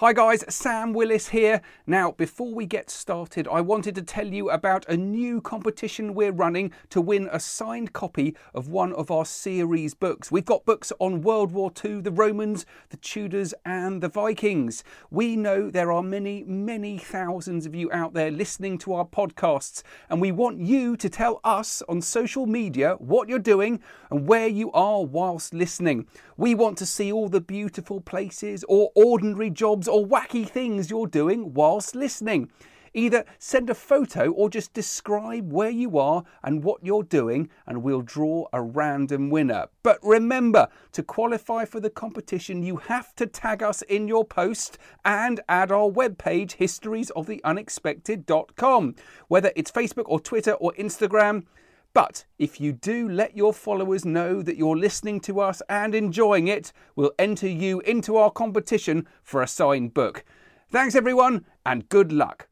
Hi guys, Sam Willis here. Now, before we get started, I wanted to tell you about a new competition we're running to win a signed copy of one of our series books. We've got books on World War II, the Romans, the Tudors, and the Vikings. We know there are many, many thousands of you out there listening to our podcasts, and we want you to tell us on social media what you're doing and where you are whilst listening. We want to see all the beautiful places or ordinary jobs or wacky things you're doing whilst listening. Either send a photo or just describe where you are and what you're doing, and we'll draw a random winner. But remember, to qualify for the competition, you have to tag us in your post and add our webpage, historiesoftheunexpected.com. Whether it's Facebook or Twitter or Instagram, but if you do let your followers know that you're listening to us and enjoying it, we'll enter you into our competition for a signed book. Thanks, everyone, and good luck.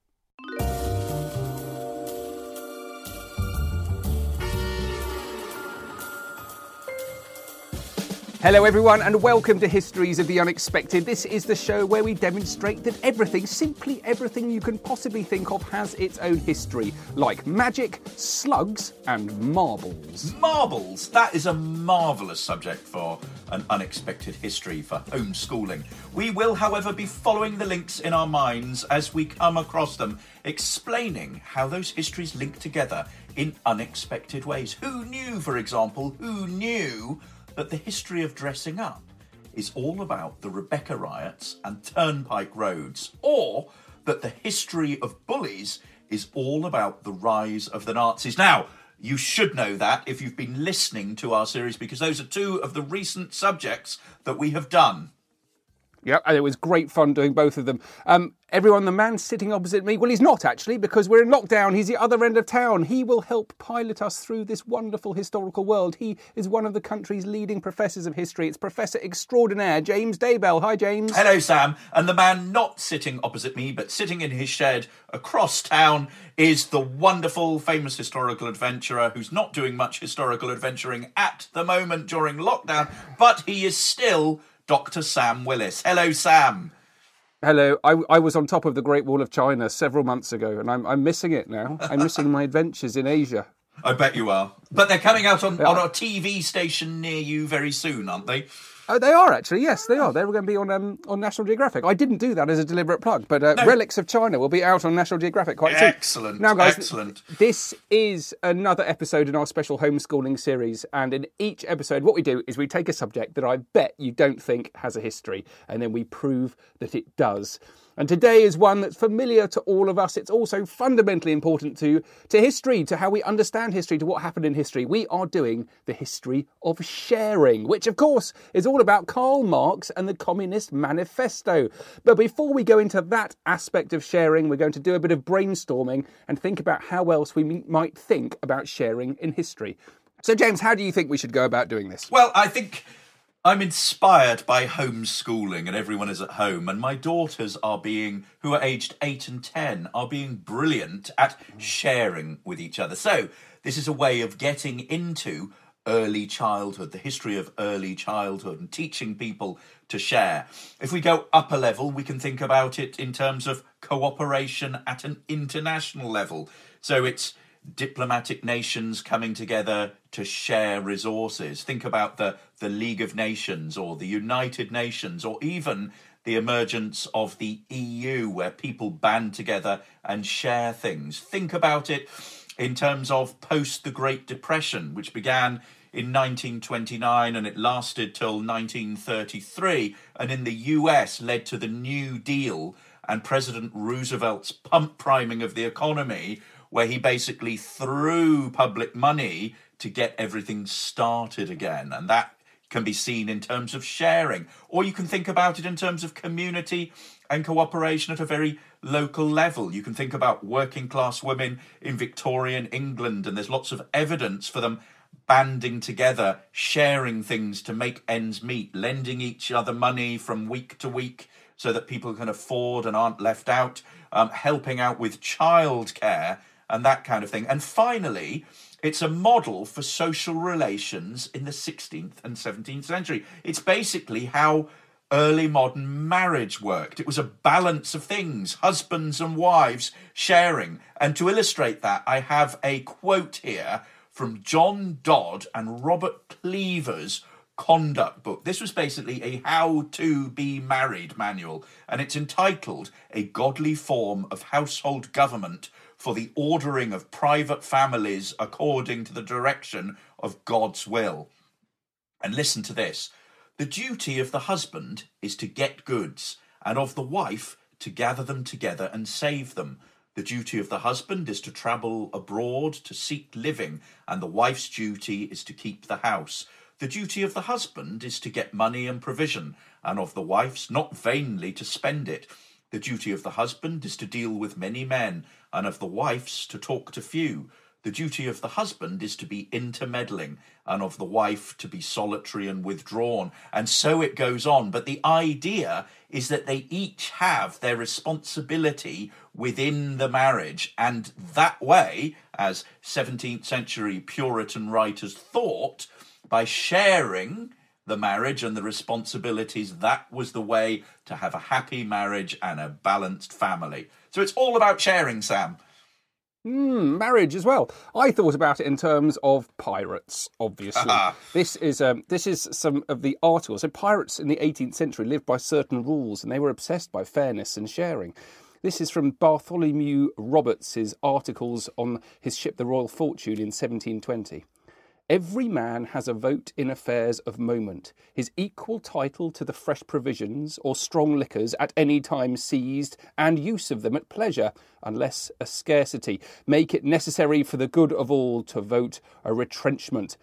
Hello, everyone, and welcome to Histories of the Unexpected. This is the show where we demonstrate that everything, simply everything you can possibly think of, has its own history, like magic, slugs, and marbles. Marbles? That is a marvellous subject for an unexpected history for homeschooling. We will, however, be following the links in our minds as we come across them, explaining how those histories link together in unexpected ways. Who knew, for example, who knew? That the history of dressing up is all about the Rebecca riots and turnpike roads, or that the history of bullies is all about the rise of the Nazis. Now, you should know that if you've been listening to our series, because those are two of the recent subjects that we have done. Yep, and it was great fun doing both of them. Um, everyone, the man sitting opposite me, well, he's not actually, because we're in lockdown. He's the other end of town. He will help pilot us through this wonderful historical world. He is one of the country's leading professors of history. It's Professor Extraordinaire, James Daybell. Hi, James. Hello, Sam. And the man not sitting opposite me, but sitting in his shed across town, is the wonderful, famous historical adventurer who's not doing much historical adventuring at the moment during lockdown, but he is still Dr. Sam Willis. Hello, Sam. Hello. I, I was on top of the Great Wall of China several months ago, and I'm, I'm missing it now. I'm missing my adventures in Asia. I bet you are. But they're coming out on, on a TV station near you very soon, aren't they? Oh, they are actually. Yes, they are. They were going to be on um, on National Geographic. I didn't do that as a deliberate plug, but uh, No. Wrecks of China will be out on National Geographic quite soon. Excellent. Now, guys, Excellent. this is another episode in our special homeschooling series, and in each episode, what we do is we take a subject that I bet you don't think has a history, and then we prove that it does. And today is one that's familiar to all of us. It's also fundamentally important to, to history, to how we understand history, to what happened in history. We are doing the history of sharing, which, of course, is all about Karl Marx and the Communist Manifesto. But before we go into that aspect of sharing, we're going to do a bit of brainstorming and think about how else we might think about sharing in history. So, James, how do you think we should go about doing this? Well, I think I'm inspired by homeschooling and everyone is at home, and my daughters are being, who are aged eight and ten, are being brilliant at sharing with each other. So, this is a way of getting into early childhood, the history of early childhood, and teaching people to share. If we go upper level, we can think about it in terms of cooperation at an international level. So it's diplomatic nations coming together to share resources. Think about the, the League of Nations or the United Nations or even the emergence of the EU where people band together and share things. Think about it in terms of post the Great Depression, which began in 1929 and it lasted till 1933, and in the US led to the New Deal and President Roosevelt's pump priming of the economy, where he basically threw public money to get everything started again. And that can be seen in terms of sharing, or you can think about it in terms of community and cooperation at a very local level. You can think about working class women in Victorian England, and there's lots of evidence for them banding together, sharing things to make ends meet, lending each other money from week to week so that people can afford and aren't left out, um, helping out with childcare and that kind of thing. And finally, it's a model for social relations in the 16th and 17th century. It's basically how early modern marriage worked. It was a balance of things, husbands and wives sharing. And to illustrate that, I have a quote here from John Dodd and Robert Cleaver's conduct book. This was basically a how to be married manual, and it's entitled A Godly Form of Household Government for the Ordering of Private Families According to the Direction of God's Will. And listen to this the duty of the husband is to get goods, and of the wife to gather them together and save them. The duty of the husband is to travel abroad to seek living, and the wife's duty is to keep the house. The duty of the husband is to get money and provision, and of the wife's not vainly to spend it. The duty of the husband is to deal with many men, and of the wife's to talk to few. The duty of the husband is to be intermeddling, and of the wife to be solitary and withdrawn. And so it goes on. But the idea is that they each have their responsibility within the marriage. And that way, as 17th century Puritan writers thought, by sharing the marriage and the responsibilities, that was the way to have a happy marriage and a balanced family. So it's all about sharing, Sam. Mm, marriage as well. I thought about it in terms of pirates. Obviously, this is um, this is some of the articles. So pirates in the 18th century lived by certain rules, and they were obsessed by fairness and sharing. This is from Bartholomew Roberts's articles on his ship, the Royal Fortune, in 1720. Every man has a vote in affairs of moment. His equal title to the fresh provisions or strong liquors at any time seized, and use of them at pleasure, unless a scarcity make it necessary for the good of all to vote a retrenchment.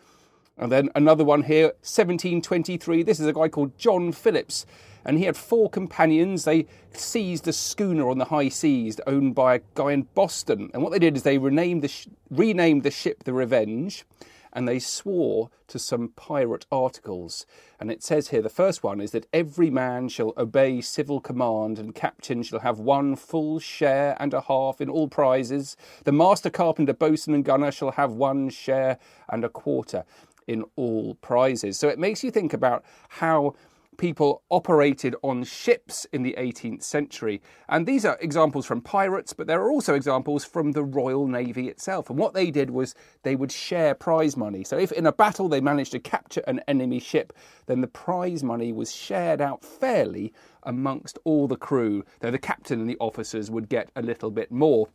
And then another one here, 1723. This is a guy called John Phillips, and he had four companions. They seized a schooner on the high seas owned by a guy in Boston. And what they did is they renamed the, sh- renamed the ship the Revenge and they swore to some pirate articles. And it says here the first one is that every man shall obey civil command, and captain shall have one full share and a half in all prizes. The master carpenter, boatswain, and gunner shall have one share and a quarter in all prizes. So it makes you think about how people operated on ships in the 18th century. And these are examples from pirates, but there are also examples from the Royal Navy itself. And what they did was they would share prize money. So if in a battle they managed to capture an enemy ship, then the prize money was shared out fairly amongst all the crew, though the captain and the officers would get a little bit more.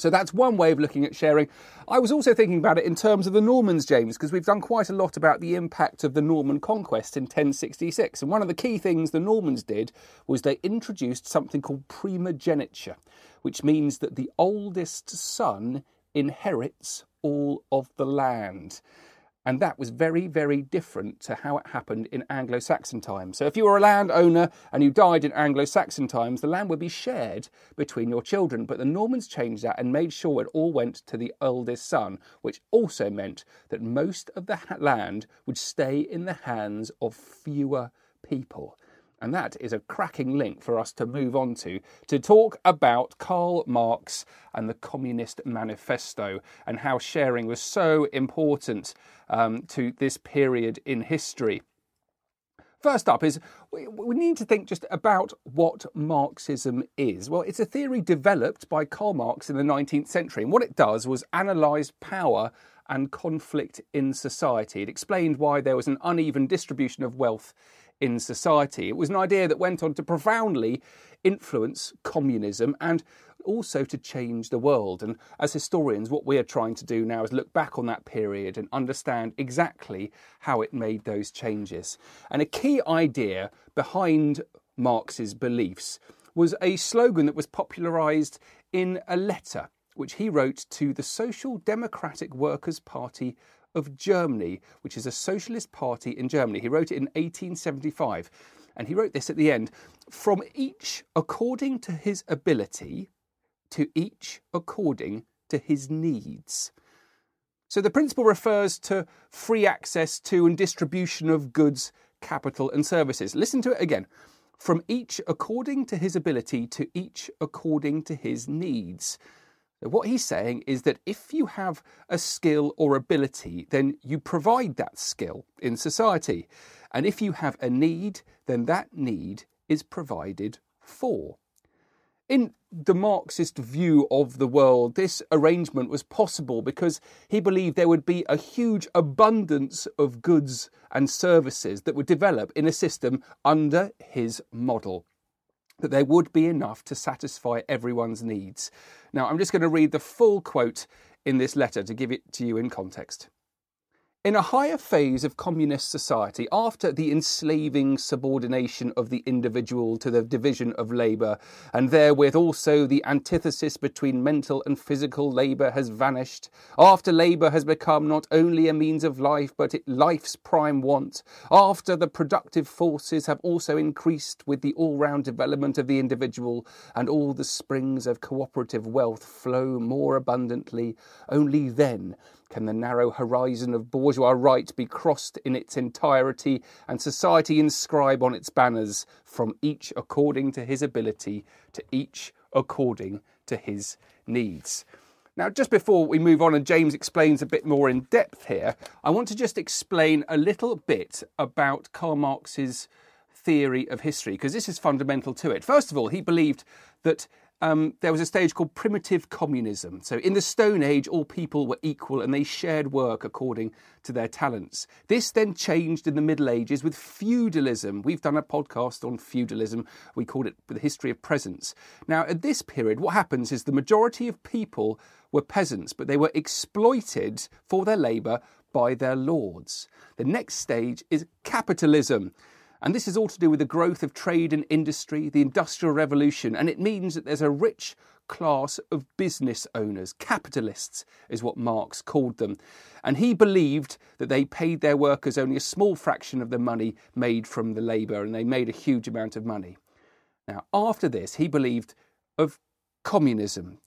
So that's one way of looking at sharing. I was also thinking about it in terms of the Normans, James, because we've done quite a lot about the impact of the Norman conquest in 1066. And one of the key things the Normans did was they introduced something called primogeniture, which means that the oldest son inherits all of the land. And that was very, very different to how it happened in Anglo Saxon times. So, if you were a landowner and you died in Anglo Saxon times, the land would be shared between your children. But the Normans changed that and made sure it all went to the eldest son, which also meant that most of the land would stay in the hands of fewer people. And that is a cracking link for us to move on to, to talk about Karl Marx and the Communist Manifesto and how sharing was so important um, to this period in history. First up is we, we need to think just about what Marxism is. Well, it's a theory developed by Karl Marx in the 19th century, and what it does was analyse power and conflict in society. It explained why there was an uneven distribution of wealth in society. It was an idea that went on to profoundly influence communism and also to change the world. And as historians, what we are trying to do now is look back on that period and understand exactly how it made those changes. And a key idea behind Marx's beliefs was a slogan that was popularized in a letter which he wrote to the Social Democratic Workers' Party of Germany, which is a socialist party in Germany. He wrote it in 1875. And he wrote this at the end from each according to his ability, to each according to his needs. So the principle refers to free access to and distribution of goods, capital, and services. Listen to it again. From each according to his ability, to each according to his needs. What he's saying is that if you have a skill or ability, then you provide that skill in society. And if you have a need, then that need is provided for. In the Marxist view of the world, this arrangement was possible because he believed there would be a huge abundance of goods and services that would develop in a system under his model that there would be enough to satisfy everyone's needs. Now, I'm just going to read the full quote in this letter to give it to you in context. In a higher phase of communist society, after the enslaving subordination of the individual to the division of labour, and therewith also the antithesis between mental and physical labour has vanished, after labour has become not only a means of life, but life's prime want, after the productive forces have also increased with the all round development of the individual, and all the springs of cooperative wealth flow more abundantly, only then can the narrow horizon of bourgeois right be crossed in its entirety and society inscribe on its banners from each according to his ability to each according to his needs? Now, just before we move on and James explains a bit more in depth here, I want to just explain a little bit about Karl Marx's theory of history because this is fundamental to it. First of all, he believed that um, there was a stage called primitive communism. So, in the Stone Age, all people were equal and they shared work according to their talents. This then changed in the Middle Ages with feudalism. We've done a podcast on feudalism. We called it The History of Presence. Now, at this period, what happens is the majority of people were peasants, but they were exploited for their labour by their lords. The next stage is capitalism. And this is all to do with the growth of trade and industry, the Industrial Revolution, and it means that there's a rich class of business owners. Capitalists is what Marx called them. And he believed that they paid their workers only a small fraction of the money made from the labour, and they made a huge amount of money. Now, after this, he believed of communism.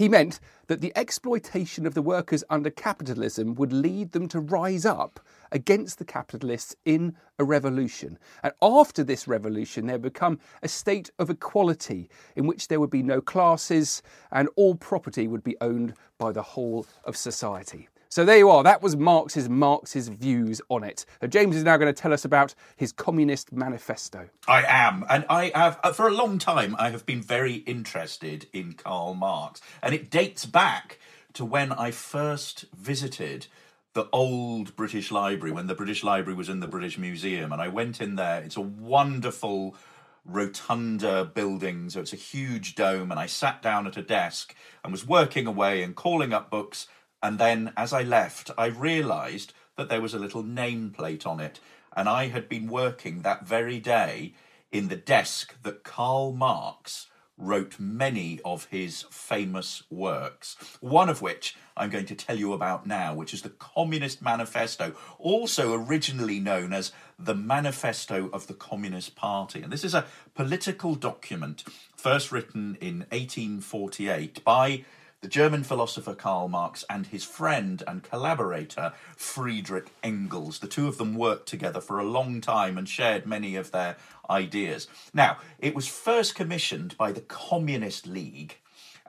He meant that the exploitation of the workers under capitalism would lead them to rise up against the capitalists in a revolution. And after this revolution, there would become a state of equality in which there would be no classes and all property would be owned by the whole of society. So there you are. That was Marx's Marx's views on it. James is now going to tell us about his Communist Manifesto. I am, and I have uh, for a long time. I have been very interested in Karl Marx, and it dates back to when I first visited the old British Library when the British Library was in the British Museum, and I went in there. It's a wonderful rotunda building, so it's a huge dome, and I sat down at a desk and was working away and calling up books and then as I left, I realised that there was a little nameplate on it. And I had been working that very day in the desk that Karl Marx wrote many of his famous works, one of which I'm going to tell you about now, which is the Communist Manifesto, also originally known as the Manifesto of the Communist Party. And this is a political document first written in 1848 by the German philosopher Karl Marx and his friend and collaborator Friedrich Engels. The two of them worked together for a long time and shared many of their ideas. Now, it was first commissioned by the Communist League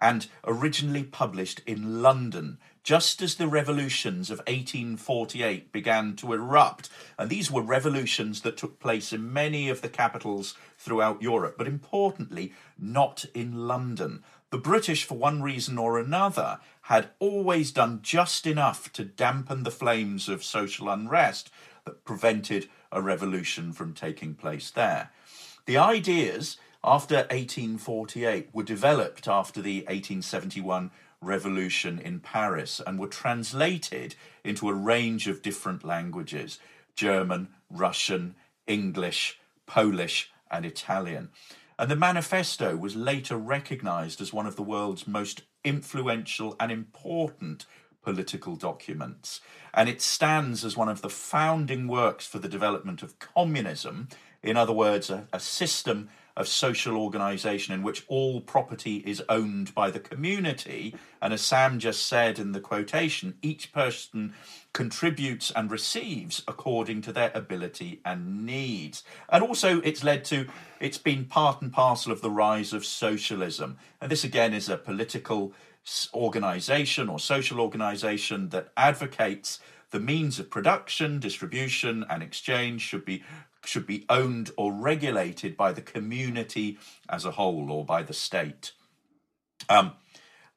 and originally published in London just as the revolutions of 1848 began to erupt. And these were revolutions that took place in many of the capitals throughout Europe, but importantly, not in London. The British, for one reason or another, had always done just enough to dampen the flames of social unrest that prevented a revolution from taking place there. The ideas after 1848 were developed after the 1871 revolution in Paris and were translated into a range of different languages German, Russian, English, Polish, and Italian. And the manifesto was later recognized as one of the world's most influential and important political documents. And it stands as one of the founding works for the development of communism, in other words, a, a system of social organisation in which all property is owned by the community. And as Sam just said in the quotation, each person contributes and receives according to their ability and needs. And also, it's led to, it's been part and parcel of the rise of socialism. And this again is a political organisation or social organisation that advocates the means of production, distribution, and exchange should be should be owned or regulated by the community as a whole or by the state. Um,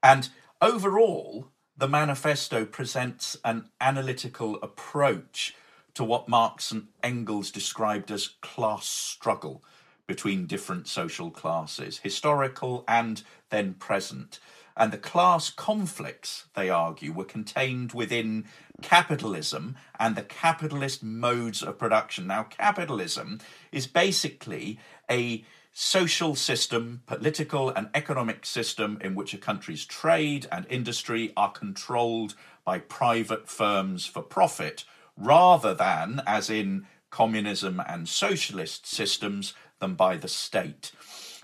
and overall, the manifesto presents an analytical approach to what Marx and Engels described as class struggle between different social classes, historical and then present. And the class conflicts, they argue, were contained within capitalism and the capitalist modes of production. Now, capitalism is basically a social system, political and economic system in which a country's trade and industry are controlled by private firms for profit rather than, as in communism and socialist systems, than by the state.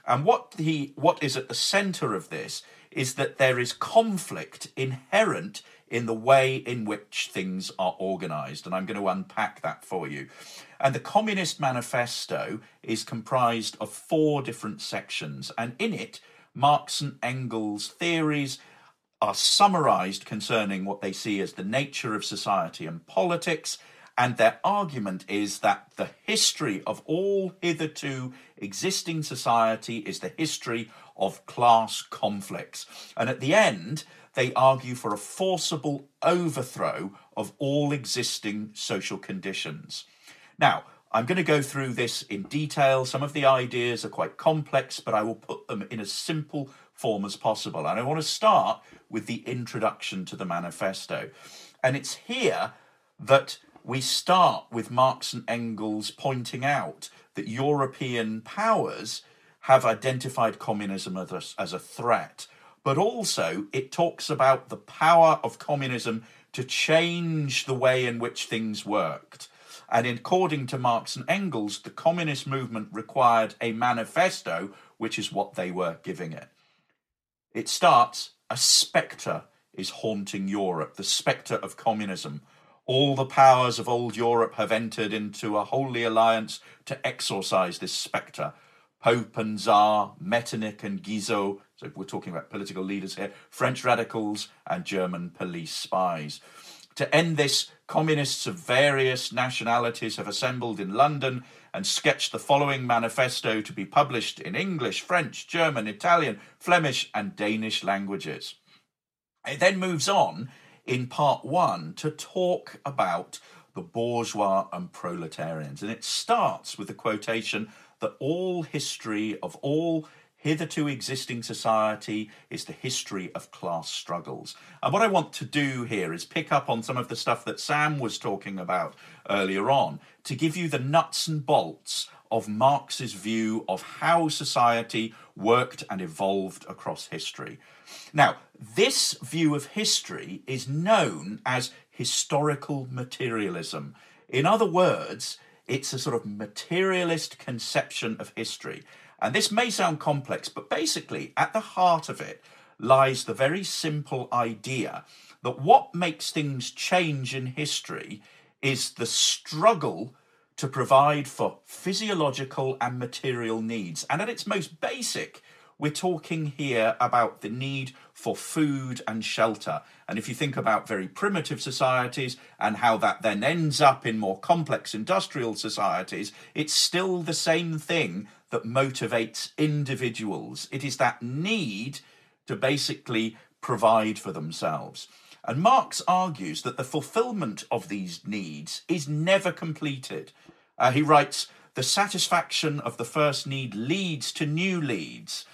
And what the what is at the center of this is that there is conflict inherent in the way in which things are organized. And I'm going to unpack that for you. And the Communist Manifesto is comprised of four different sections. And in it, Marx and Engels' theories are summarized concerning what they see as the nature of society and politics. And their argument is that the history of all hitherto existing society is the history of class conflicts. And at the end, they argue for a forcible overthrow of all existing social conditions. Now, I'm going to go through this in detail. Some of the ideas are quite complex, but I will put them in as simple form as possible. And I want to start with the introduction to the manifesto. And it's here that we start with Marx and Engels pointing out that European powers have identified communism as a, as a threat but also it talks about the power of communism to change the way in which things worked. And according to Marx and Engels, the communist movement required a manifesto, which is what they were giving it. It starts A spectre is haunting Europe, the spectre of communism. All the powers of old Europe have entered into a holy alliance to exorcise this spectre. Pope and Tsar, Metternich and Guizot, so we're talking about political leaders here, French radicals and German police spies. To end this, communists of various nationalities have assembled in London and sketched the following manifesto to be published in English, French, German, Italian, Flemish, and Danish languages. It then moves on in part one to talk about the bourgeois and proletarians. And it starts with the quotation that all history of all hitherto existing society is the history of class struggles. And what I want to do here is pick up on some of the stuff that Sam was talking about earlier on to give you the nuts and bolts of Marx's view of how society worked and evolved across history. Now, this view of history is known as historical materialism. In other words, it's a sort of materialist conception of history. And this may sound complex, but basically, at the heart of it lies the very simple idea that what makes things change in history is the struggle to provide for physiological and material needs. And at its most basic, we're talking here about the need for food and shelter. And if you think about very primitive societies and how that then ends up in more complex industrial societies, it's still the same thing that motivates individuals. It is that need to basically provide for themselves. And Marx argues that the fulfillment of these needs is never completed. Uh, he writes, the satisfaction of the first need leads to new needs.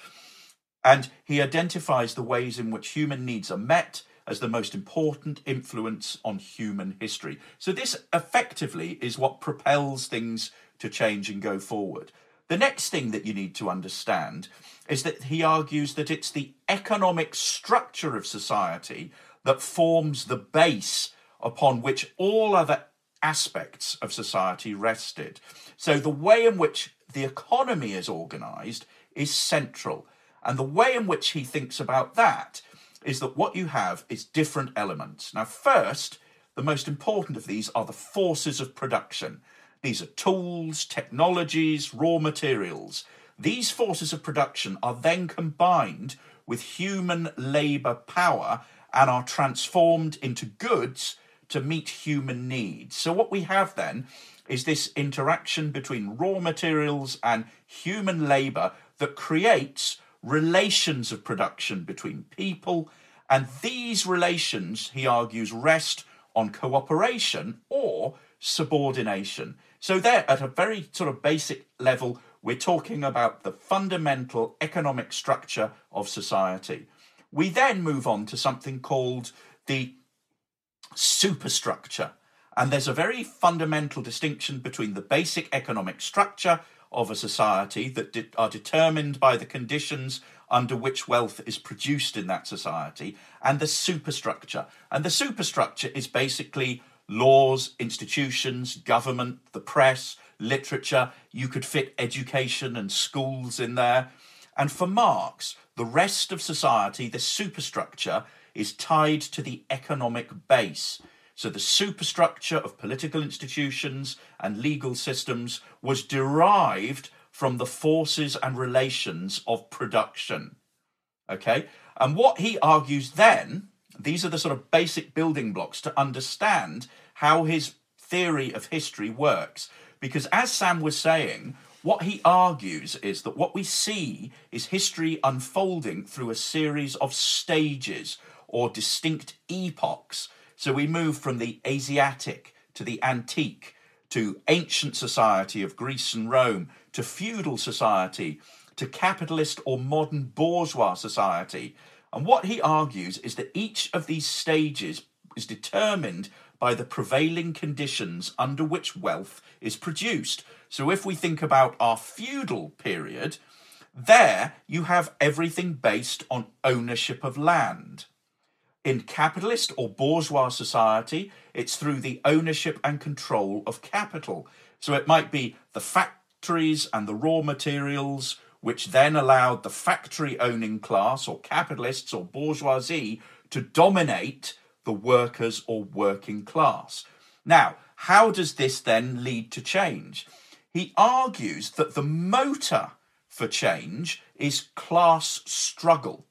And he identifies the ways in which human needs are met as the most important influence on human history. So, this effectively is what propels things to change and go forward. The next thing that you need to understand is that he argues that it's the economic structure of society that forms the base upon which all other aspects of society rested. So, the way in which the economy is organized is central. And the way in which he thinks about that is that what you have is different elements. Now, first, the most important of these are the forces of production. These are tools, technologies, raw materials. These forces of production are then combined with human labour power and are transformed into goods to meet human needs. So, what we have then is this interaction between raw materials and human labour that creates relations of production between people, and these relations, he argues, rest on cooperation or subordination. So, there, at a very sort of basic level, we're talking about the fundamental economic structure of society. We then move on to something called the superstructure. And there's a very fundamental distinction between the basic economic structure of a society that de- are determined by the conditions under which wealth is produced in that society and the superstructure. And the superstructure is basically laws, institutions, government, the press, literature. You could fit education and schools in there. And for Marx, the rest of society, the superstructure, is tied to the economic base. So the superstructure of political institutions and legal systems was derived from the forces and relations of production. Okay? And what he argues then, these are the sort of basic building blocks to understand how his theory of history works. Because as Sam was saying, what he argues is that what we see is history unfolding through a series of stages or distinct epochs so we move from the Asiatic to the antique to ancient society of Greece and Rome to feudal society to capitalist or modern bourgeois society. And what he argues is that each of these stages is determined by the prevailing conditions under which wealth is produced. So if we think about our feudal period, there you have everything based on ownership of land. In capitalist or bourgeois society, it's through the ownership and control of capital. So it might be the factories and the raw materials, which then allowed the factory owning class or capitalists or bourgeoisie to dominate the workers or working class. Now, how does this then lead to change? He argues that the motor for change is class struggle.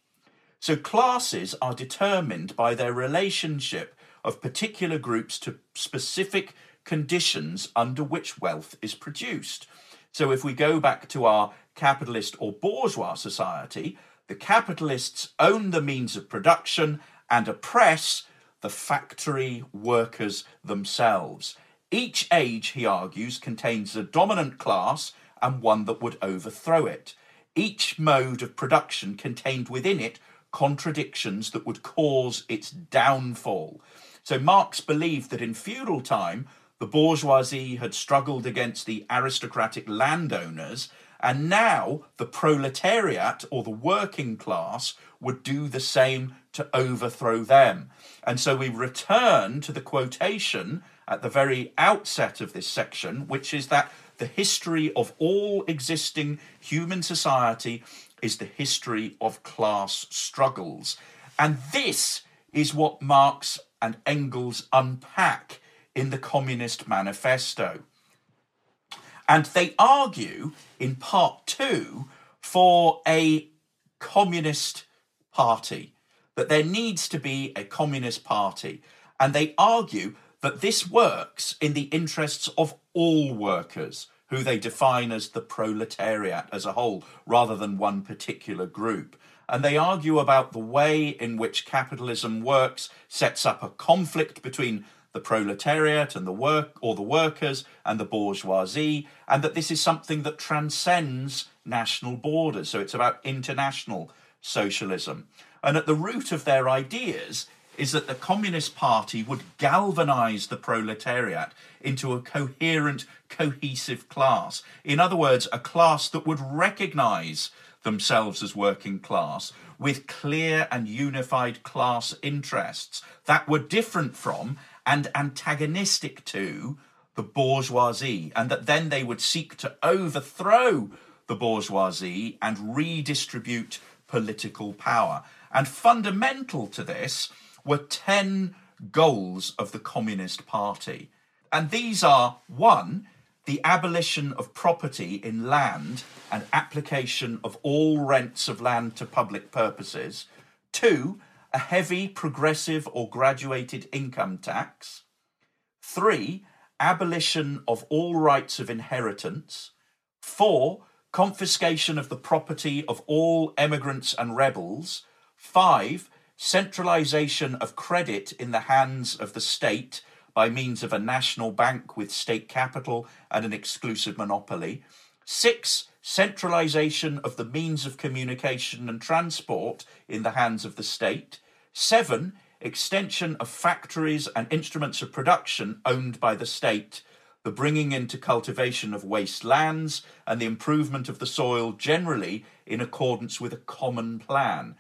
So classes are determined by their relationship of particular groups to specific conditions under which wealth is produced. So if we go back to our capitalist or bourgeois society, the capitalists own the means of production and oppress the factory workers themselves. Each age, he argues, contains a dominant class and one that would overthrow it. each mode of production contained within it contradictions that would cause its downfall. So Marx believed that in feudal time, the bourgeoisie had struggled against the aristocratic landowners, and now the proletariat or the working class would do the same to overthrow them. And so we return to the quotation at the very outset of this section, which is that the history of all existing human society is the history of class struggles. And this is what Marx and Engels unpack in the Communist Manifesto. And they argue in part two for a communist party, that there needs to be a communist party. And they argue that this works in the interests of all workers, who they define as the proletariat as a whole, rather than one particular group. And they argue about the way in which capitalism works, sets up a conflict between the proletariat and the work or the workers and the bourgeoisie, and that this is something that transcends national borders. So it's about international socialism. And at the root of their ideas is that the Communist Party would galvanize the proletariat into a coherent, cohesive class. In other words, a class that would recognize themselves as working class with clear and unified class interests that were different from and antagonistic to the bourgeoisie, and that then they would seek to overthrow the bourgeoisie and redistribute political power. And fundamental to this were 10 goals of the Communist Party. And these are one, the abolition of property in land and application of all rents of land to public purposes. Two, a heavy, progressive, or graduated income tax. Three, abolition of all rights of inheritance. Four, confiscation of the property of all emigrants and rebels. Five, centralisation of credit in the hands of the state by means of a national bank with state capital and an exclusive monopoly. Six, centralisation of the means of communication and transport in the hands of the state. Seven, extension of factories and instruments of production owned by the state, the bringing into cultivation of waste lands, and the improvement of the soil generally in accordance with a common plan.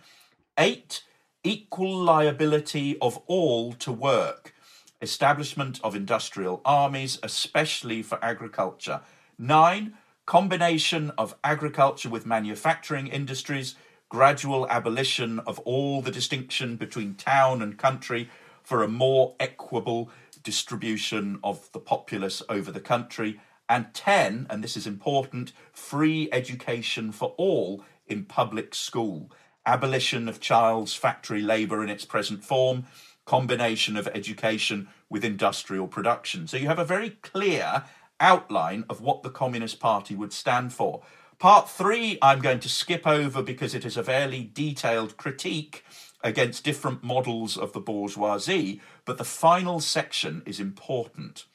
Eight, equal liability of all to work, establishment of industrial armies, especially for agriculture. Nine, combination of agriculture with manufacturing industries gradual abolition of all the distinction between town and country for a more equable distribution of the populace over the country. And 10, and this is important, free education for all in public school. Abolition of child's factory labour in its present form, combination of education with industrial production. So you have a very clear outline of what the Communist Party would stand for. Part three, I'm going to skip over because it is a fairly detailed critique against different models of the bourgeoisie, but the final section is important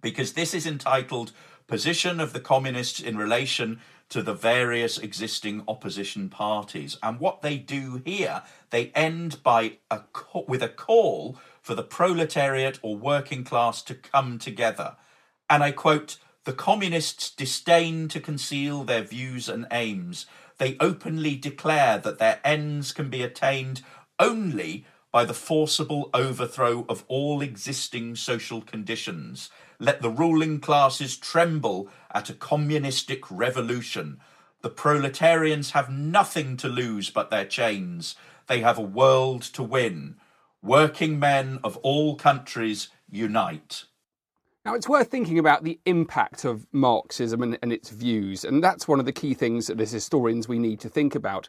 because this is entitled Position of the Communists in Relation to the Various Existing Opposition Parties. And what they do here, they end by a, with a call for the proletariat or working class to come together. And I quote, the communists disdain to conceal their views and aims. They openly declare that their ends can be attained only by the forcible overthrow of all existing social conditions. Let the ruling classes tremble at a communistic revolution. The proletarians have nothing to lose but their chains. They have a world to win. Working men of all countries unite. Now, it's worth thinking about the impact of Marxism and, and, its views, and that's one of the key things that as historians we need to think about.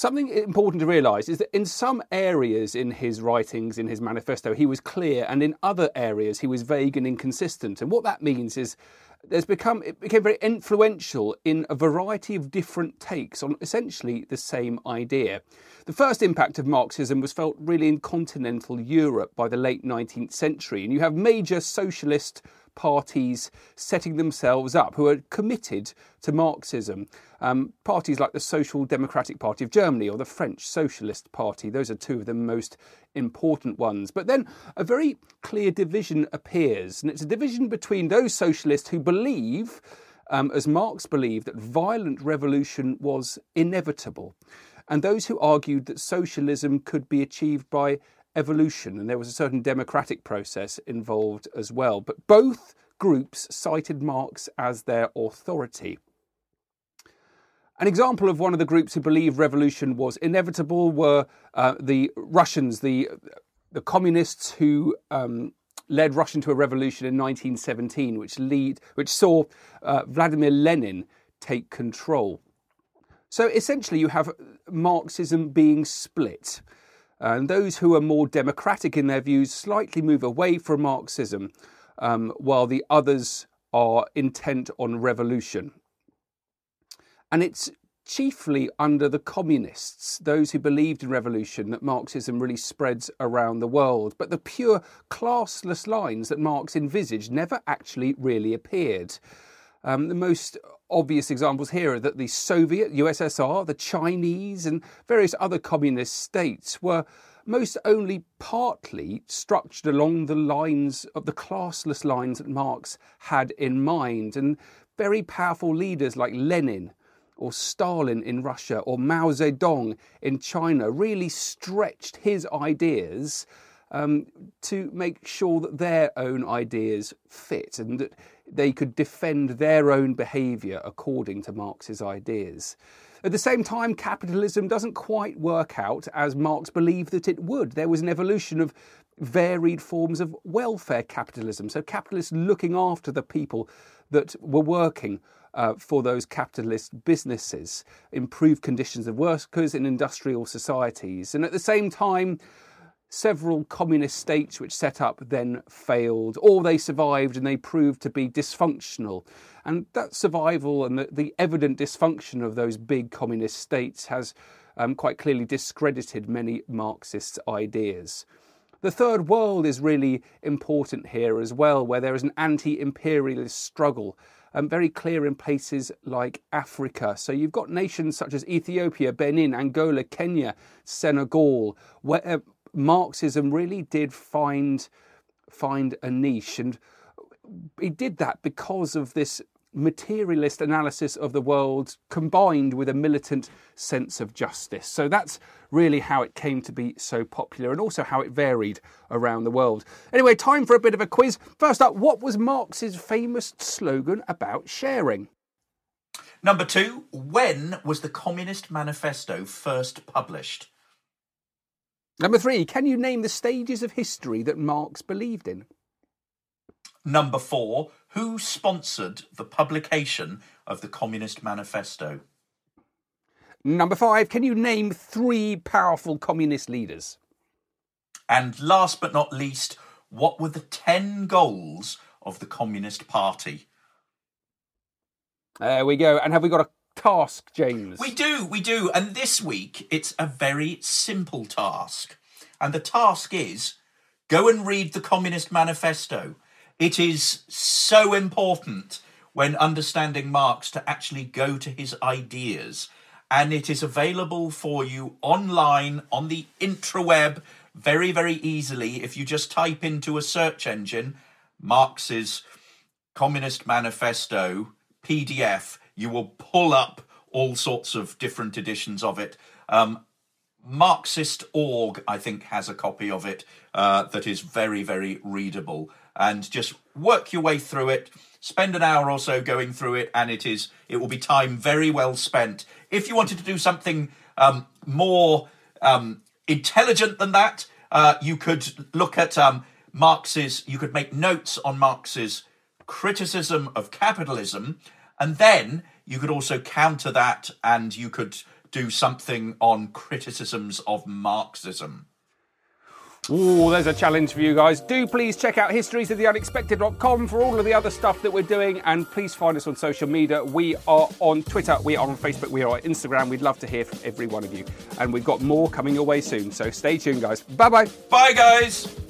Something important to realise is that in some areas in his writings, in his manifesto, he was clear, and in other areas he was vague and inconsistent. And what that means is there's become it became very influential in a variety of different takes on essentially the same idea. The first impact of Marxism was felt really in continental Europe by the late 19th century, and you have major socialist parties setting themselves up who are committed to Marxism. Um, parties like the Social Democratic Party of Germany or the French Socialist Party, those are two of the most important ones. But then a very clear division appears, and it's a division between those socialists who believe, um, as Marx believed, that violent revolution was inevitable, and those who argued that socialism could be achieved by evolution, and there was a certain democratic process involved as well. But both groups cited Marx as their authority. An example of one of the groups who believed revolution was inevitable were uh, the Russians, the the communists who um, led Russia into a revolution in 1917, which lead which saw uh, Vladimir Lenin take control. So essentially, you have Marxism being split. And those who are more democratic in their views slightly move away from Marxism, um, while the others are intent on revolution. And it's chiefly under the communists, those who believed in revolution, that Marxism really spreads around the world. But the pure classless lines that Marx envisaged never actually really appeared. Um, the most obvious examples here are that the Soviet, USSR, the Chinese, and various other communist states were most only partly structured along the lines of the classless lines that Marx had in mind. And very powerful leaders like Lenin or Stalin in Russia or Mao Zedong in China really stretched his ideas um, to make sure that their own ideas fit and that they could defend their own behaviour according to Marx's ideas. At the same time, capitalism doesn't quite work out as Marx believed that it would. There was an evolution of varied forms of welfare capitalism. So, capitalists looking after the people that were working uh, for those capitalist businesses, improved conditions of workers in industrial societies. And at the same time, several communist states which set up then failed, or they survived and they proved to be dysfunctional. And that survival and the, the evident dysfunction of those big communist states has um, quite clearly discredited many Marxist ideas. The Third World is really important here as well, where there is an anti imperialist struggle um, very clear in places like Africa. So you've got nations such as Ethiopia, Benin, Angola, Kenya, Senegal, where Marxism really did find find a niche, and it did that because of this materialist analysis of the world combined with a militant sense of justice. So that's really how it came to be so popular and also how it varied around the world. Anyway, time for a bit of a quiz. First up, what was Marx's famous slogan about sharing? Number two, when was the Communist Manifesto first published? Number three, can you name the stages of history that Marx believed in? Number four, who sponsored the publication of the Communist Manifesto? Number five, can you name three powerful communist leaders? And last but not least, what were the 10 goals of the Communist Party? There we go. And have we got a task, James? We do, we do. And this week, it's a very simple task. And the task is go and read the Communist Manifesto. It is so important when understanding Marx to actually go to his ideas. And it is available for you online on the intraweb very, very easily. If you just type into a search engine Marx's Communist Manifesto PDF, you will pull up all sorts of different editions of it. Um, Marxist.org, I think, has a copy of it uh, that is very, very readable and just work your way through it. Spend an hour or so going through it, and it is it will be time very well spent. If you wanted to do something um, more um, intelligent than that, uh, you could look at um, Marx's. You could make notes on Marx's criticism of capitalism, and then you could also counter that, and you could do something on criticisms of Marxism. Ooh, there's a challenge for you guys. Do please check out historiesoftheunexpected.com for all of the other stuff that we're doing, and please find us on social media. We are on Twitter, we are on Facebook, we are on Instagram. We'd love to hear from every one of you, and we've got more coming your way soon. So stay tuned, guys. Bye bye. Bye, guys.